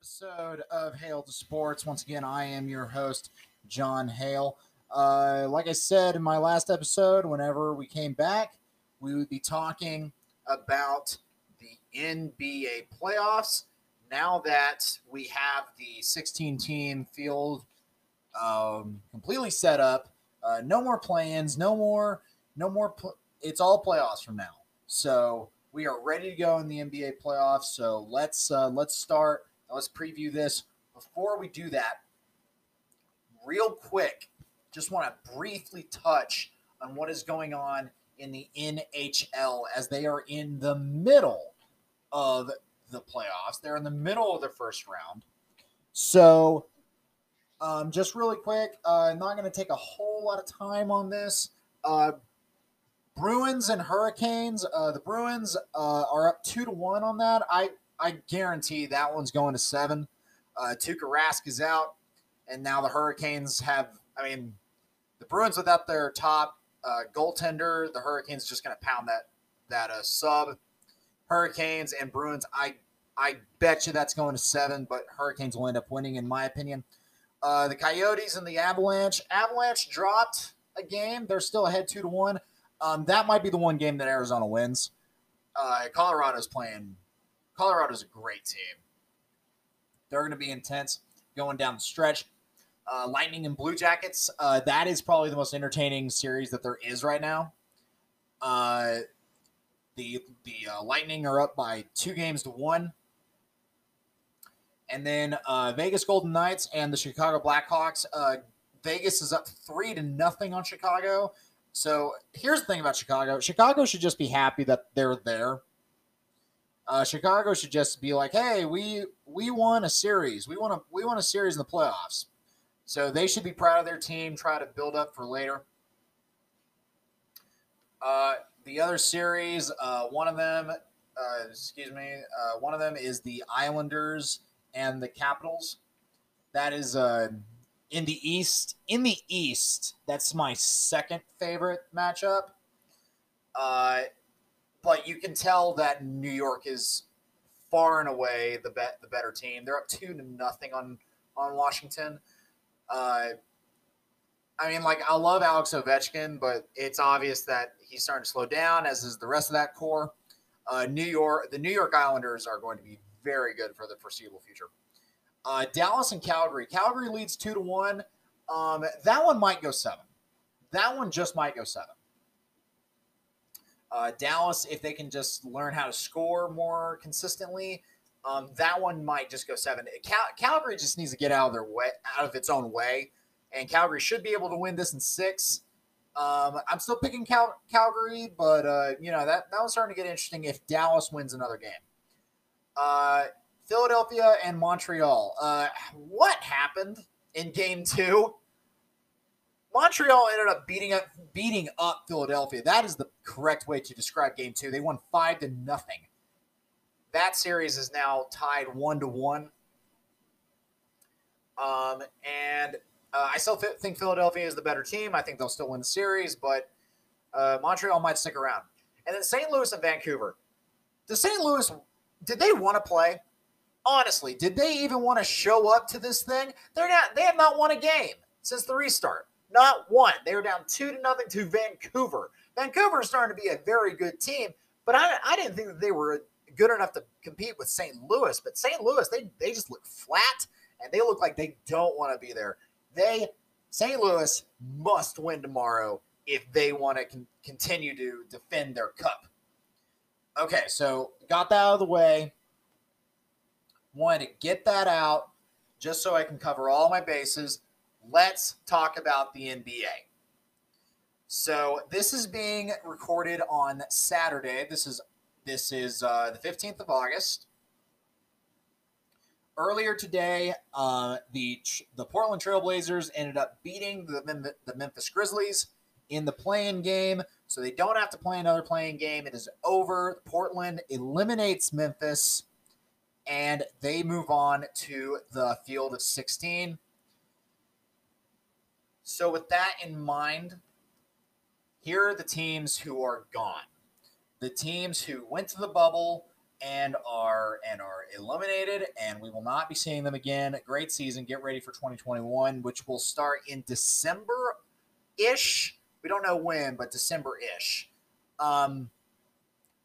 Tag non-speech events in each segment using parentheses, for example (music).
episode of Hail to Sports. Once again, I am your host, John Hale. Uh, like I said in my last episode, whenever we came back, we would be talking about the NBA playoffs. Now that we have the 16 team field um, completely set up, uh, no more play-ins, no more, no more. Pl- it's all playoffs from now. So we are ready to go in the NBA playoffs. So let's uh, let's start. Let's preview this. Before we do that, real quick, just want to briefly touch on what is going on in the NHL as they are in the middle of the playoffs. They're in the middle of the first round. So, um, just really quick, uh, I'm not going to take a whole lot of time on this. Uh, Bruins and Hurricanes. Uh, the Bruins uh, are up two to one on that. I I guarantee that one's going to seven. Uh, Tuukka Rask is out, and now the Hurricanes have. I mean, the Bruins without their top uh, goaltender, the Hurricanes just going to pound that that uh, sub. Hurricanes and Bruins. I I bet you that's going to seven, but Hurricanes will end up winning, in my opinion. Uh, the Coyotes and the Avalanche. Avalanche dropped a game. They're still ahead two to one. Um, that might be the one game that Arizona wins. Uh, Colorado's playing. Colorado's a great team. They're going to be intense going down the stretch. Uh, Lightning and Blue Jackets. Uh, that is probably the most entertaining series that there is right now. Uh, the the uh, Lightning are up by two games to one. And then uh, Vegas Golden Knights and the Chicago Blackhawks. Uh, Vegas is up three to nothing on Chicago. So here's the thing about Chicago. Chicago should just be happy that they're there. Uh, Chicago should just be like, "Hey, we we won a series. We want a we won a series in the playoffs." So they should be proud of their team. Try to build up for later. Uh, the other series, uh, one of them, uh, excuse me, uh, one of them is the Islanders and the Capitals. That is uh, in the East. In the East, that's my second favorite matchup. But you can tell that New York is far and away the bet the better team. They're up two to nothing on on Washington. Uh, I mean, like I love Alex Ovechkin, but it's obvious that he's starting to slow down, as is the rest of that core. Uh, New York, the New York Islanders are going to be very good for the foreseeable future. Uh, Dallas and Calgary. Calgary leads two to one. Um, that one might go seven. That one just might go seven. Uh, Dallas, if they can just learn how to score more consistently, um, that one might just go seven. Cal- Calgary just needs to get out of their way, out of its own way, and Calgary should be able to win this in six. Um, I'm still picking Cal- Calgary, but uh, you know that that starting to get interesting if Dallas wins another game. Uh, Philadelphia and Montreal. Uh, what happened in Game Two? Montreal ended up beating up beating up Philadelphia. That is the correct way to describe Game Two. They won five to nothing. That series is now tied one to one. Um, and uh, I still th- think Philadelphia is the better team. I think they'll still win the series, but uh, Montreal might stick around. And then St. Louis and Vancouver. Does St. Louis did they want to play? Honestly, did they even want to show up to this thing? They're not. They have not won a game since the restart. Not one. They were down two to nothing to Vancouver. Vancouver is starting to be a very good team, but I, I didn't think that they were good enough to compete with St. Louis. But St. Louis, they they just look flat and they look like they don't want to be there. They St. Louis must win tomorrow if they want to con- continue to defend their cup. Okay, so got that out of the way. Wanted to get that out just so I can cover all my bases. Let's talk about the NBA. So this is being recorded on Saturday. This is this is uh, the 15th of August. Earlier today, uh, the the Portland Trailblazers ended up beating the, the Memphis Grizzlies in the play-in game, so they don't have to play another play-in game. It is over. Portland eliminates Memphis, and they move on to the field of 16. So, with that in mind, here are the teams who are gone. The teams who went to the bubble, and are and are eliminated, and we will not be seeing them again. Great season. Get ready for 2021, which will start in December ish. We don't know when, but December ish. Um,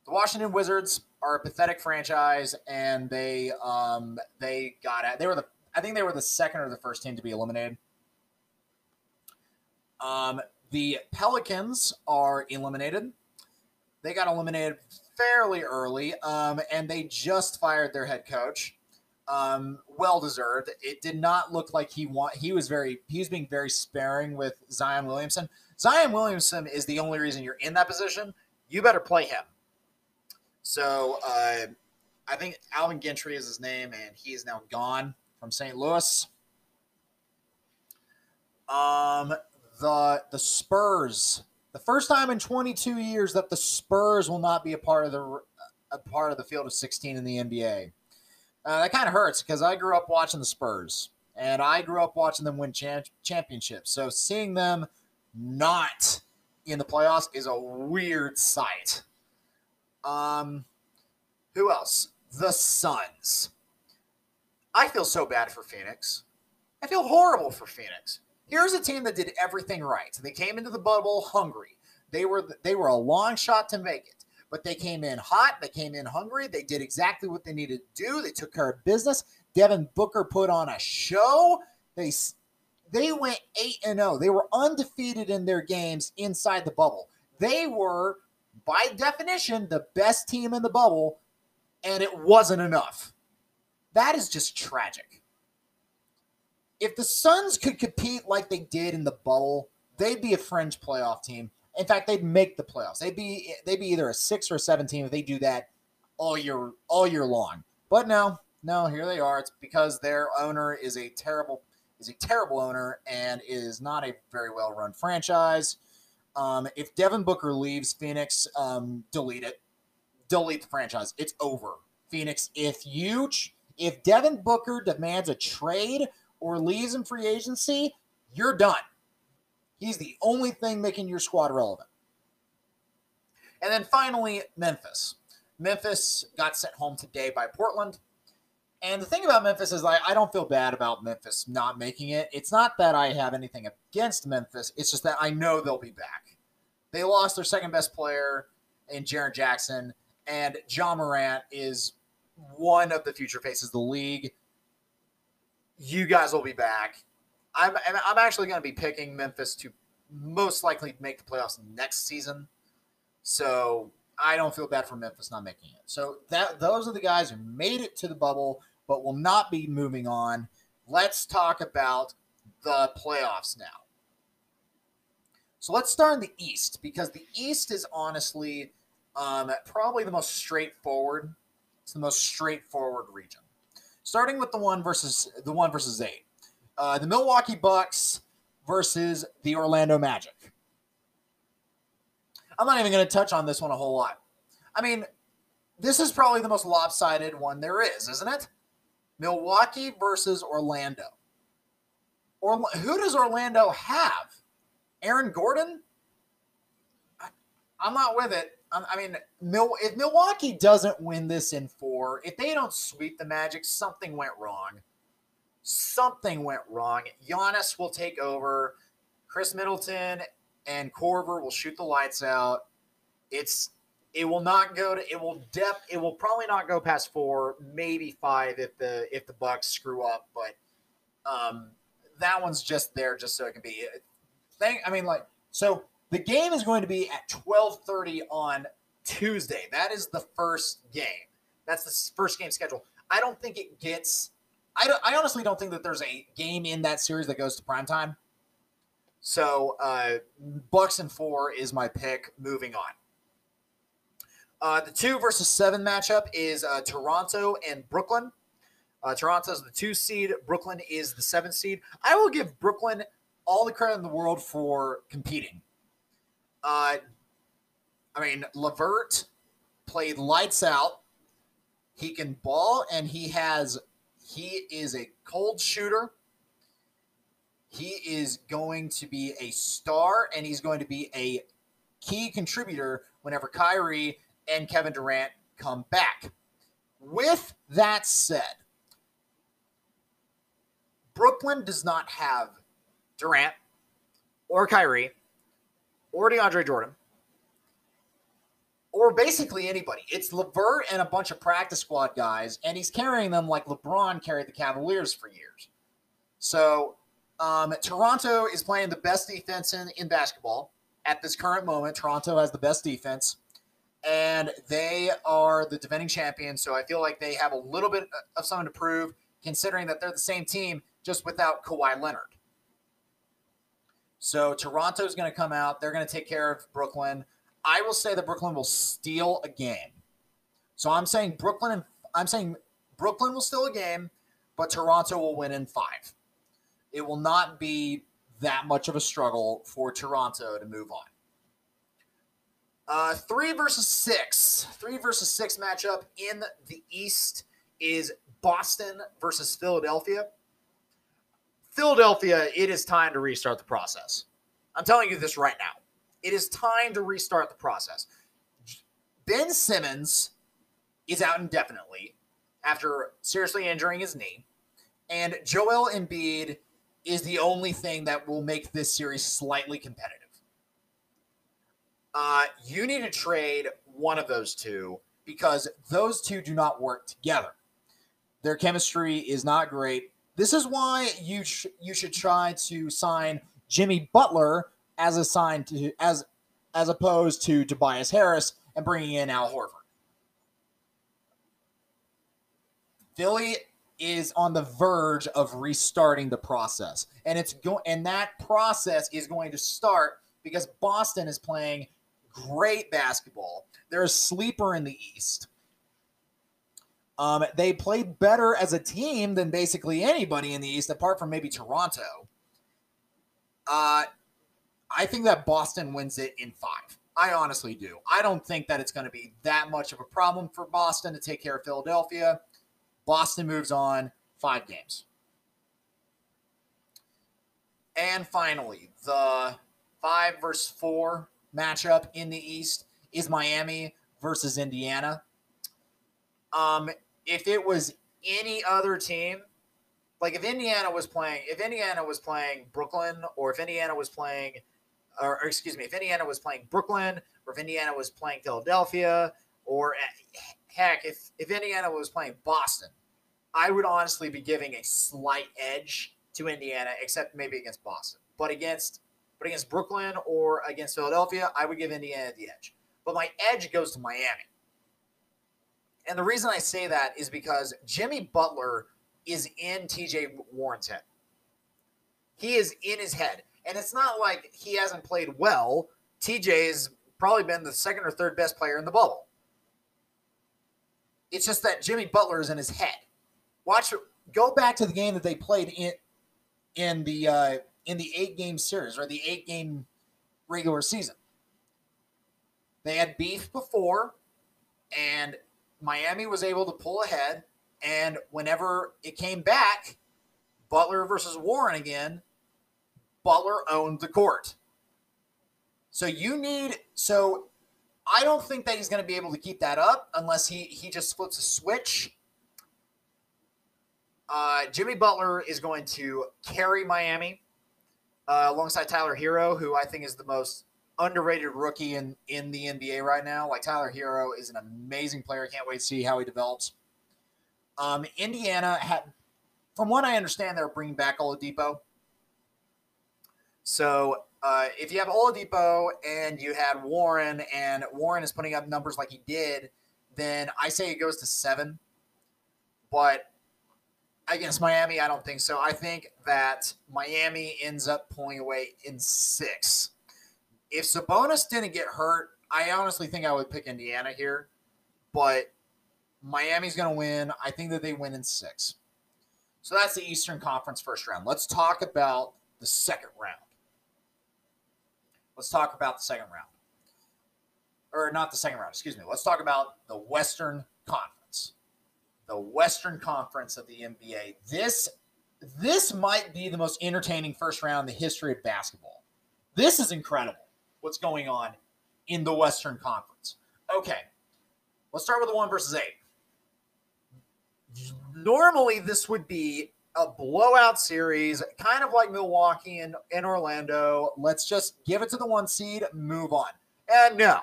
the Washington Wizards are a pathetic franchise, and they um, they got it. They were the I think they were the second or the first team to be eliminated. Um, the Pelicans are eliminated. They got eliminated fairly early, um, and they just fired their head coach. Um, well deserved. It did not look like he want. He was very. He was being very sparing with Zion Williamson. Zion Williamson is the only reason you're in that position. You better play him. So uh, I think Alvin Gentry is his name, and he is now gone from St. Louis. Um, the the Spurs the first time in 22 years that the Spurs will not be a part of the a part of the field of 16 in the NBA. Uh, that kind of hurts because I grew up watching the Spurs and I grew up watching them win championships. So seeing them not in the playoffs is a weird sight. Um, who else? The Suns. I feel so bad for Phoenix. I feel horrible for Phoenix. Here's a team that did everything right. They came into the bubble hungry. They were they were a long shot to make it, but they came in hot. They came in hungry. They did exactly what they needed to do. They took care of business. Devin Booker put on a show. They they went 8 and 0. They were undefeated in their games inside the bubble. They were by definition the best team in the bubble and it wasn't enough. That is just tragic if the Suns could compete like they did in the bubble, they'd be a fringe playoff team. In fact, they'd make the playoffs. They'd be they'd be either a six or a seven team if they do that all year all year long. But no, no, here they are. It's because their owner is a terrible is a terrible owner and is not a very well run franchise. Um, if Devin Booker leaves Phoenix, um, delete it. Delete the franchise. It's over. Phoenix, if you if Devin Booker demands a trade or leaves in free agency, you're done. He's the only thing making your squad relevant. And then finally, Memphis. Memphis got sent home today by Portland. And the thing about Memphis is like I don't feel bad about Memphis not making it. It's not that I have anything against Memphis. It's just that I know they'll be back. They lost their second best player in Jaren Jackson, and John Morant is one of the future faces of the league you guys will be back. I'm I'm actually going to be picking Memphis to most likely make the playoffs next season. So I don't feel bad for Memphis not making it. So that those are the guys who made it to the bubble but will not be moving on. Let's talk about the playoffs now. So let's start in the East because the East is honestly um, probably the most straightforward. It's the most straightforward region starting with the one versus the one versus eight. Uh, the Milwaukee Bucks versus the Orlando Magic. I'm not even going to touch on this one a whole lot. I mean, this is probably the most lopsided one there is, isn't it? Milwaukee versus Orlando. Or who does Orlando have? Aaron Gordon? I, I'm not with it. I mean, if Milwaukee doesn't win this in four, if they don't sweep the Magic, something went wrong. Something went wrong. Giannis will take over. Khris Middleton and Korver will shoot the lights out. It's it will not go to it will depth it will probably not go past four, maybe five if the if the Bucks screw up, but um that one's just there just so it can be. Thing I mean, like so the game is going to be at 12:30 on Tuesday. That is the first game. That's the first game schedule. I don't think it gets. I, don't, I honestly don't think that there's a game in that series that goes to prime time. So uh, Bucks and four is my pick. Moving on. Uh, the two versus seven matchup is uh, Toronto and Brooklyn. Uh, Toronto's the two seed. Brooklyn is the seven seed. I will give Brooklyn all the credit in the world for competing. Uh, I mean, LeVert played lights out. He can ball, and he has he is a cold shooter. He is going to be a star, and he's going to be a key contributor whenever Kyrie and Kevin Durant come back. With that said, Brooklyn does not have Durant or Kyrie or DeAndre Jordan or basically anybody. It's LeVert and a bunch of practice squad guys, and he's carrying them like LeBron carried the Cavaliers for years. So um, Toronto is playing the best defense in, in basketball at this current moment. Toronto has the best defense, and they are the defending champions. So I feel like they have a little bit of something to prove, considering that they're the same team, just without Kawhi Leonard. So Toronto's going to come out. They're going to take care of Brooklyn. I will say that Brooklyn will steal a game. So I'm saying Brooklyn and I'm saying Brooklyn will steal a game, but Toronto will win in five. It will not be that much of a struggle for Toronto to move on. Uh, three versus six. Three versus six matchup in the East is Boston versus Philadelphia. Philadelphia, it is time to restart the process. I'm telling you this right now. It is time to restart the process. Ben Simmons is out indefinitely after seriously injuring his knee, and Joel Embiid is the only thing that will make this series slightly competitive. Uh, you need to trade one of those two because those two do not work together. Their chemistry is not great. This is why you sh- you should try to sign Jimmy Butler as assigned to as as opposed to Tobias Harris and bringing in Al Horford. Philly is on the verge of restarting the process, and it's going and that process is going to start because Boston is playing great basketball. They're a sleeper in the East. Um, they play better as a team than basically anybody in the East, apart from maybe Toronto. Uh, I think that Boston wins it in five. I honestly do. I don't think that it's going to be that much of a problem for Boston to take care of Philadelphia. Boston moves on five games. And finally, the five versus four matchup in the East is Miami versus Indiana. Um, if it was any other team, like if Indiana was playing, if Indiana was playing Brooklyn, or if Indiana was playing or, or, excuse me, if Indiana was playing Brooklyn or if Indiana was playing Philadelphia or eh, heck, if, if Indiana was playing Boston, I would honestly be giving a slight edge to Indiana, except maybe against Boston. But against but against Brooklyn or against Philadelphia, I would give Indiana the edge. But my edge goes to Miami. And the reason I say that is because Jimmy Butler is in TJ Warren's head. He is in his head. And it's not like he hasn't played well. TJ has probably been the second or third best player in the bubble. It's just that Jimmy Butler is in his head. Watch, go back to the game that they played in in the uh, in the eight game series or the eight game regular season. They had beef before, and Miami was able to pull ahead. And whenever it came back, Butler versus Warren again, Butler owned the court. So you need so I don't think that he's going to be able to keep that up unless he he just flips a switch. Uh, Jimmy Butler is going to carry Miami uh, alongside Tyler Herro, who I think is the most underrated rookie in in the NBA right now. Like Tyler Herro is an amazing player. Can't wait to see how he develops. Um, Indiana had, from what I understand, they're bringing back Oladipo. So uh, if you have Oladipo and you had Warren, and Warren is putting up numbers like he did, then I say it goes to seven. But against Miami, I don't think so. I think that Miami ends up pulling away in six. If Sabonis didn't get hurt, I honestly think I would pick Indiana here. But Miami's going to win. I think that they win in six. So that's the Eastern Conference first round. Let's talk about the second round. Let's talk about the second round. Or not the second round, excuse me. Let's talk about the Western Conference. The Western Conference of the NBA. This this might be the most entertaining first round in the history of basketball. This is incredible what's going on in the Western Conference. Okay. Let's start with the 1 versus 8. normally this would be a blowout series, kind of like Milwaukee and, and Orlando. Let's just give it to the one seed, move on. And no,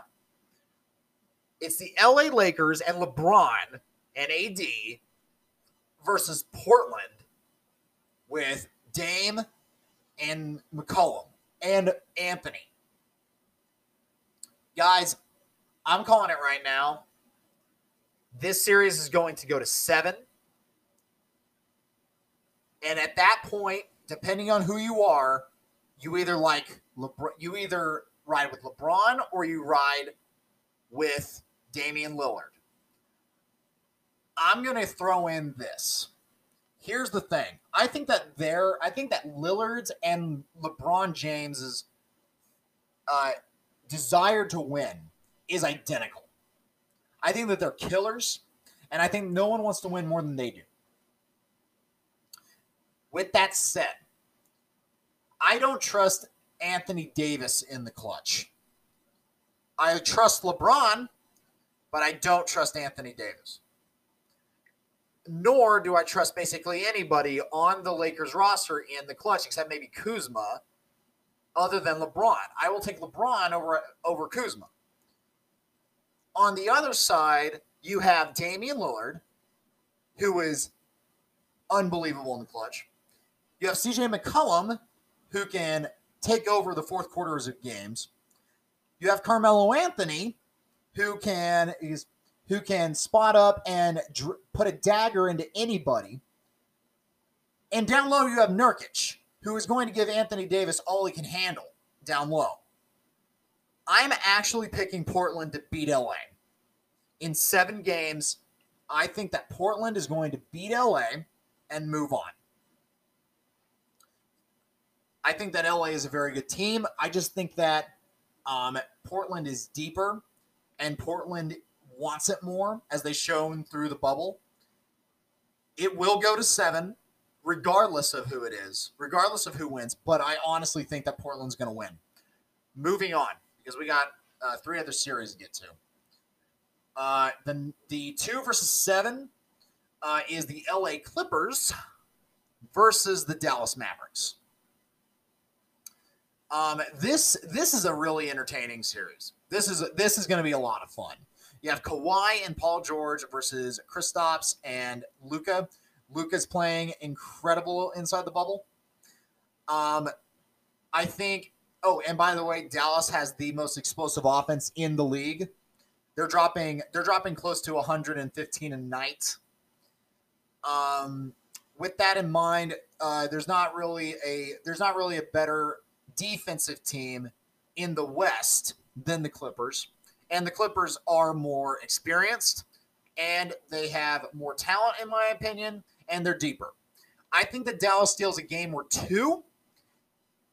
it's the LA Lakers and LeBron and AD versus Portland with Dame and McCollum and Anthony. Guys, I'm calling it right now. This series is going to go to seven. And at that point, depending on who you are, you either like LeBron, you either ride with LeBron or you ride with Damian Lillard. I'm going to throw in this. Here's the thing. I think that there, I think that Lillard's and LeBron James's uh, desire to win is identical. I think that they're killers, and I think no one wants to win more than they do. With that said, I don't trust Anthony Davis in the clutch. I trust LeBron, but I don't trust Anthony Davis. Nor do I trust basically anybody on the Lakers roster in the clutch, except maybe Kuzma, other than LeBron. I will take LeBron over over Kuzma. On the other side, you have Damian Lillard, who is unbelievable in the clutch. You have CJ McCollum, who can take over the fourth quarters of games. You have Carmelo Anthony, who can is who can spot up and dr- put a dagger into anybody. And down low, you have Nurkic, who is going to give Anthony Davis all he can handle down low. I'm actually picking Portland to beat LA. In seven games, I think that Portland is going to beat LA and move on. I think that LA is a very good team. I just think that um, Portland is deeper and Portland wants it more as they shown through the bubble. It will go to seven, regardless of who it is, regardless of who wins. But I honestly think that Portland's going to win. Moving on, because we got uh, three other series to get to. Uh, the the two versus seven uh, is the LA Clippers versus the Dallas Mavericks. Um, this this is a really entertaining series. This is this is going to be a lot of fun. You have Kawhi and Paul George versus Kristaps and Luka's playing incredible inside the bubble. Um, I think. Oh, and by the way, Dallas has the most explosive offense in the league. They're dropping. They're dropping close to 115 a night. Um, with that in mind, uh, there's not really a there's not really a better defensive team in the West than the Clippers. And the Clippers are more experienced and they have more talent, in my opinion, and they're deeper. I think that Dallas steals a game or two,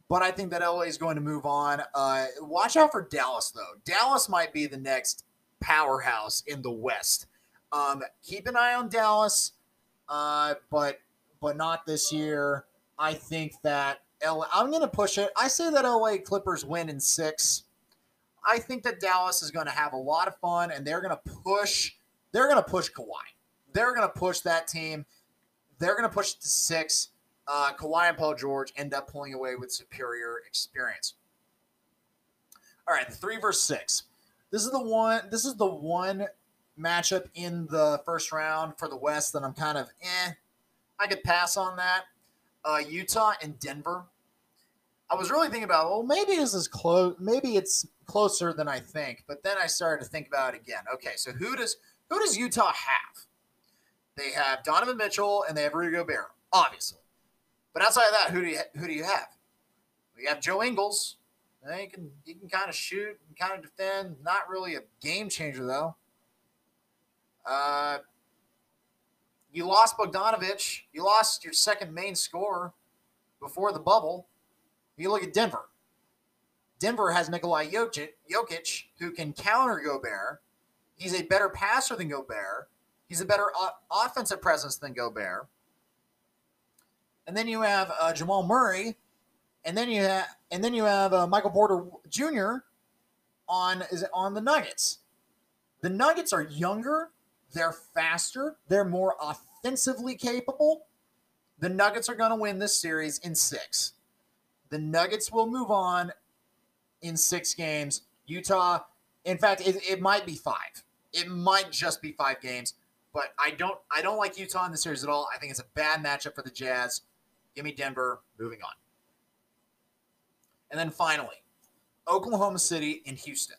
but I think that LA is going to move on. Uh, watch out for Dallas, though. Dallas might be the next powerhouse in the West. Um, keep an eye on Dallas, uh, but but not this year. I think that LA, I'm going to push it. I say that LA Clippers win in six. I think that Dallas is going to have a lot of fun and they're going to push. They're going to push Kawhi. They're going to push that team. They're going to push it to six. Uh, Kawhi and Paul George end up pulling away with superior experience. All right, the three versus six. This is the one. This is the one matchup in the first round for the West that I'm kind of eh. I could pass on that uh, Utah and Denver. I was really thinking about, well, maybe this is close. Maybe it's closer than I think. But then I started to think about it again. Okay, so who does who does Utah have? They have Donovan Mitchell and they have Rudy Gobert, obviously. But outside of that, who do you who do you have? We have Joe Ingles. He can he can kind of shoot and kind of defend. Not really a game changer though. Uh, you lost Bogdanovich. You lost your second main scorer before the bubble. You look at Denver. Denver has Nikolai Jokic, Jokic who can counter Gobert. He's a better passer than Gobert. He's a better o- offensive presence than Gobert. And then you have uh, Jamal Murray, and then you have and then you have uh, Michael Porter Jr. on is on the Nuggets. The Nuggets are younger they're faster. They're more offensively capable, the Nuggets are going to win this series in six. The Nuggets will move on in six games. Utah, in fact, it, it might be five. It might just be five games, but I don't I don't like Utah in the series at all. I think it's a bad matchup for the Jazz. Give me Denver. Moving on. And then finally, Oklahoma City and Houston.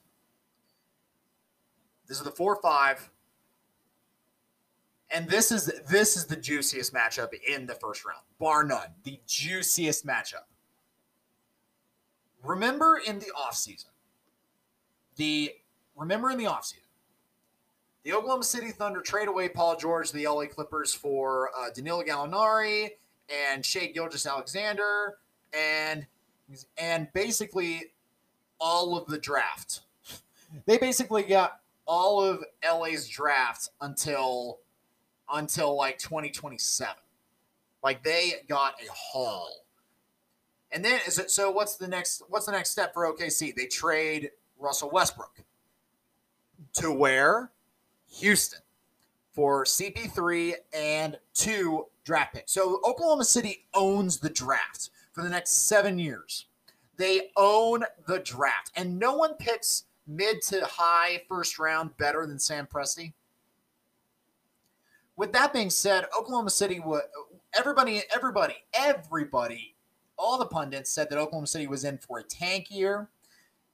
This is the four five. And this is this is the juiciest matchup in the first round, bar none. The juiciest matchup. Remember in the offseason, the remember in the offseason, the Oklahoma City Thunder trade away Paul George to the LA Clippers for uh, Danilo Gallinari and Shai Gilgeous-Alexander and and basically all of the draft. They basically got all of LA's draft until until like 2027. Like they got a haul. And then is it so what's the next what's the next step for OKC? They trade Russell Westbrook to where? Houston for CP3 and two draft picks. So Oklahoma City owns the draft for the next 7 years. They own the draft and no one picks mid to high first round better than Sam Presti. With that being said, Oklahoma City would everybody everybody everybody all the pundits said that Oklahoma City was in for a tank year.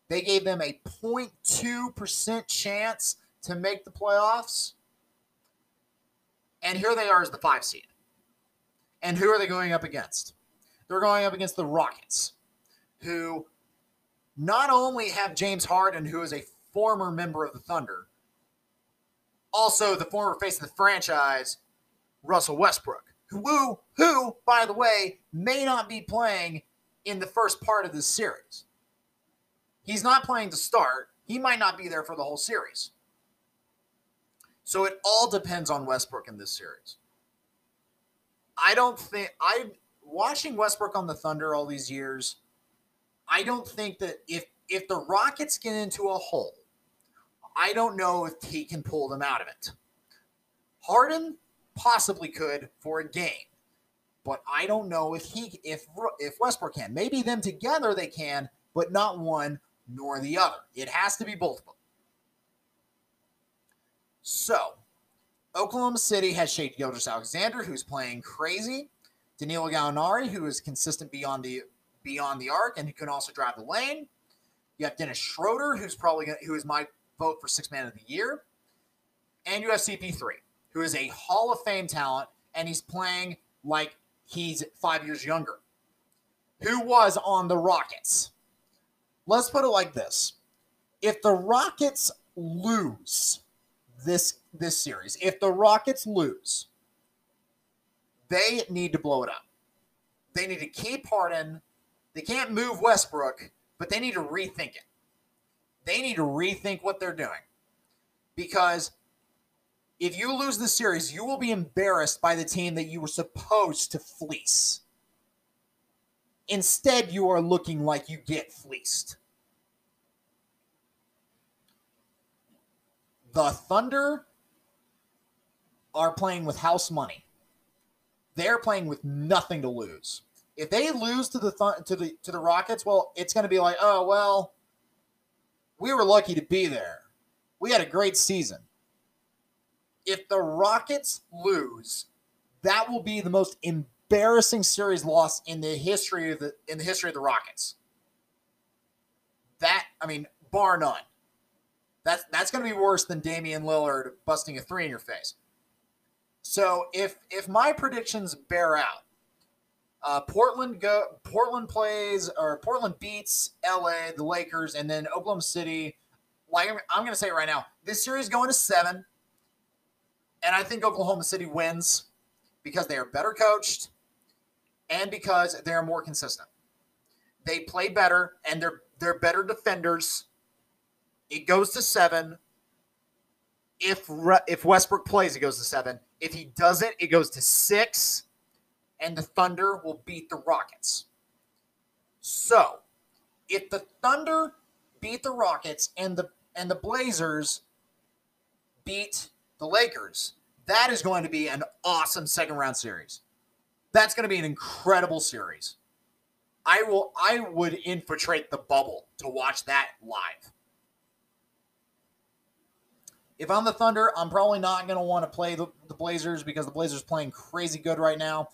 They gave them a 0.2% chance to make the playoffs. And here they are as the five seed. And who are they going up against? They're going up against the Rockets, who not only have James Harden, who is a former member of the Thunder, also the former face of the franchise, Russell Westbrook who, who, by the way, may not be playing in the first part of this series. He's not playing to start. He might not be there for the whole series. So it all depends on Westbrook in this series. I don't think I watching Westbrook on the Thunder all these years. I don't think that if if the Rockets get into a hole, I don't know if he can pull them out of it. Harden, possibly could for a game. But I don't know if he if if Westbrook can. Maybe them together they can, but not one nor the other. It has to be both of them. So, Oklahoma City has Shai Gilgeous-Alexander, who's playing crazy. Danilo Gallinari, who is consistent beyond the beyond the arc and who can also drive the lane. You have Dennis Schroeder, who's probably gonna, who is my vote for six man of the year, and you have CP3 who is a Hall of Fame talent, and he's playing like he's five years younger. Who was on the Rockets? Let's put it like this. If the Rockets lose this this series, if the Rockets lose, they need to blow it up. They need to keep Harden. They can't move Westbrook, but they need to rethink it. They need to rethink what they're doing. Because if you lose the series, you will be embarrassed by the team that you were supposed to fleece. Instead, you are looking like you get fleeced. The Thunder are playing with house money. They're playing with nothing to lose. If they lose to the to the to the Rockets, well, it's going to be like, "Oh, well, we were lucky to be there. We had a great season." if the Rockets lose, that will be the most embarrassing series loss in the history of the in the history of the Rockets. That I mean, bar none. That's that's going to be worse than Damian Lillard busting a three in your face. So if if my predictions bear out, uh, Portland go Portland plays or Portland beats LA, the Lakers, and then Oklahoma City. Like I'm, going to say right now, this series going to seven. And I think Oklahoma City wins because they are better coached and because they're more consistent. They play better and they're they're better defenders. It goes to 7. If if Westbrook plays it goes to 7. If he doesn't it goes to 6 and the Thunder will beat the Rockets. So, if the Thunder beat the Rockets and the and the Blazers beat the Lakers, That is going to be an awesome second round series. That's going to be an incredible series. I will I would infiltrate the bubble to watch that live. If I'm the Thunder, I'm probably not going to want to play the, the Blazers because the Blazers playing crazy good right now.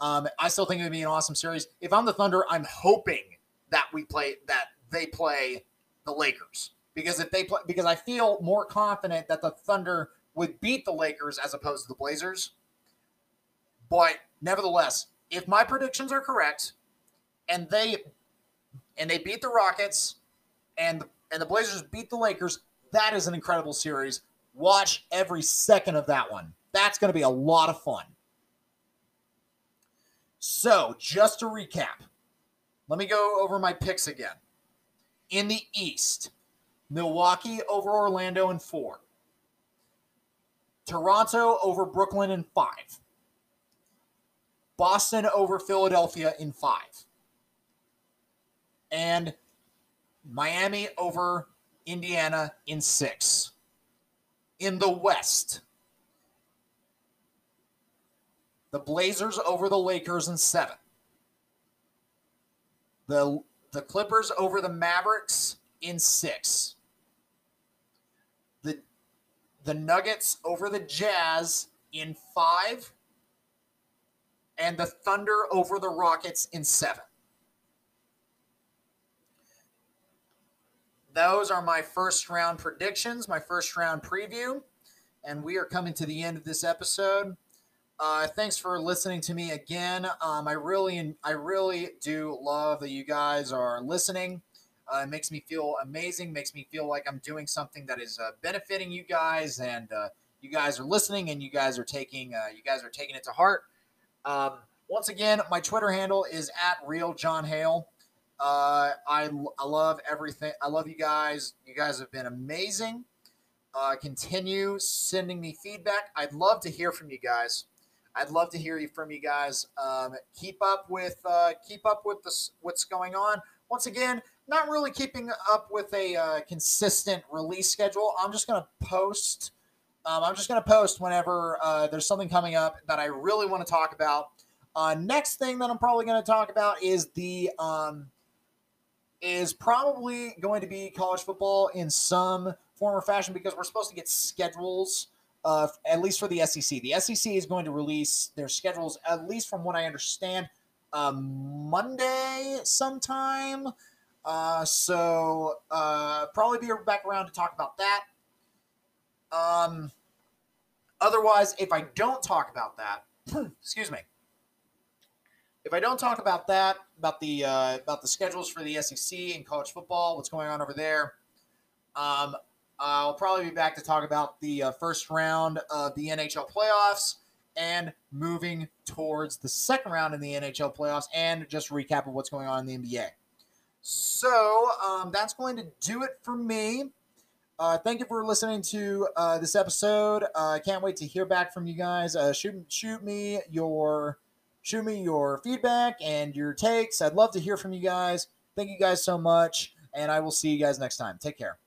Um, I still think it would be an awesome series. If I'm the Thunder, I'm hoping that we play that they play the Lakers because if they play because I feel more confident that the Thunder would beat the Lakers as opposed to the Blazers. But nevertheless, if my predictions are correct, and they and they beat the Rockets, and and the Blazers beat the Lakers, that is an incredible series. Watch every second of that one. That's going to be a lot of fun. So, just to recap, let me go over my picks again. In the East, Milwaukee over Orlando in four. Toronto over Brooklyn in five. Boston over Philadelphia in five. And Miami over Indiana in six. In the West, the Blazers over the Lakers in seven. The, the Clippers over the Mavericks in six the the Nuggets over the Jazz in five, and the Thunder over the Rockets in seven. Those are my first round predictions, my first round preview, and we are coming to the end of this episode. Uh, thanks for listening to me again. Um, I really, I really do love that you guys are listening. Uh, it makes me feel amazing. Makes me feel like I'm doing something that is uh, benefiting you guys, and uh, you guys are listening, and you guys are taking uh, you guys are taking it to heart. Um, once again, my Twitter handle is at real John Hale. Uh, I, I love everything. I love you guys. You guys have been amazing. Uh, continue sending me feedback. I'd love to hear from you guys. I'd love to hear from you guys. Um, keep up with keep up with this, what's going on. Once again, not really keeping up with a uh, consistent release schedule. I'm just to post. Um, I'm just to post whenever uh, there's something coming up that I really want to talk about. Uh, next thing that I'm probably to talk about is the um, is probably going to be college football in some form or fashion because we're supposed to get schedules. Uh, at least for the SEC, the SEC is going to release their schedules, at least from what I understand, um, Monday sometime. Uh, so uh, probably be back around to talk about that. Um, otherwise, if I don't talk about that, (clears throat) excuse me. If I don't talk about that, about the uh, about the schedules for the SEC and college football, what's going on over there, um, I'll probably be back to talk about the uh, first round of the NHL playoffs and moving towards the second round in the NHL playoffs, and just recap of what's going on in the NBA. So um, that's going to do it for me. Uh, thank you for listening to uh, this episode. Uh, I uh, can't wait to hear back from you guys. Uh, shoot, shoot me your, shoot me your feedback and your takes. I'd love to hear from you guys. Thank you guys so much, and I will see you guys next time. Take care.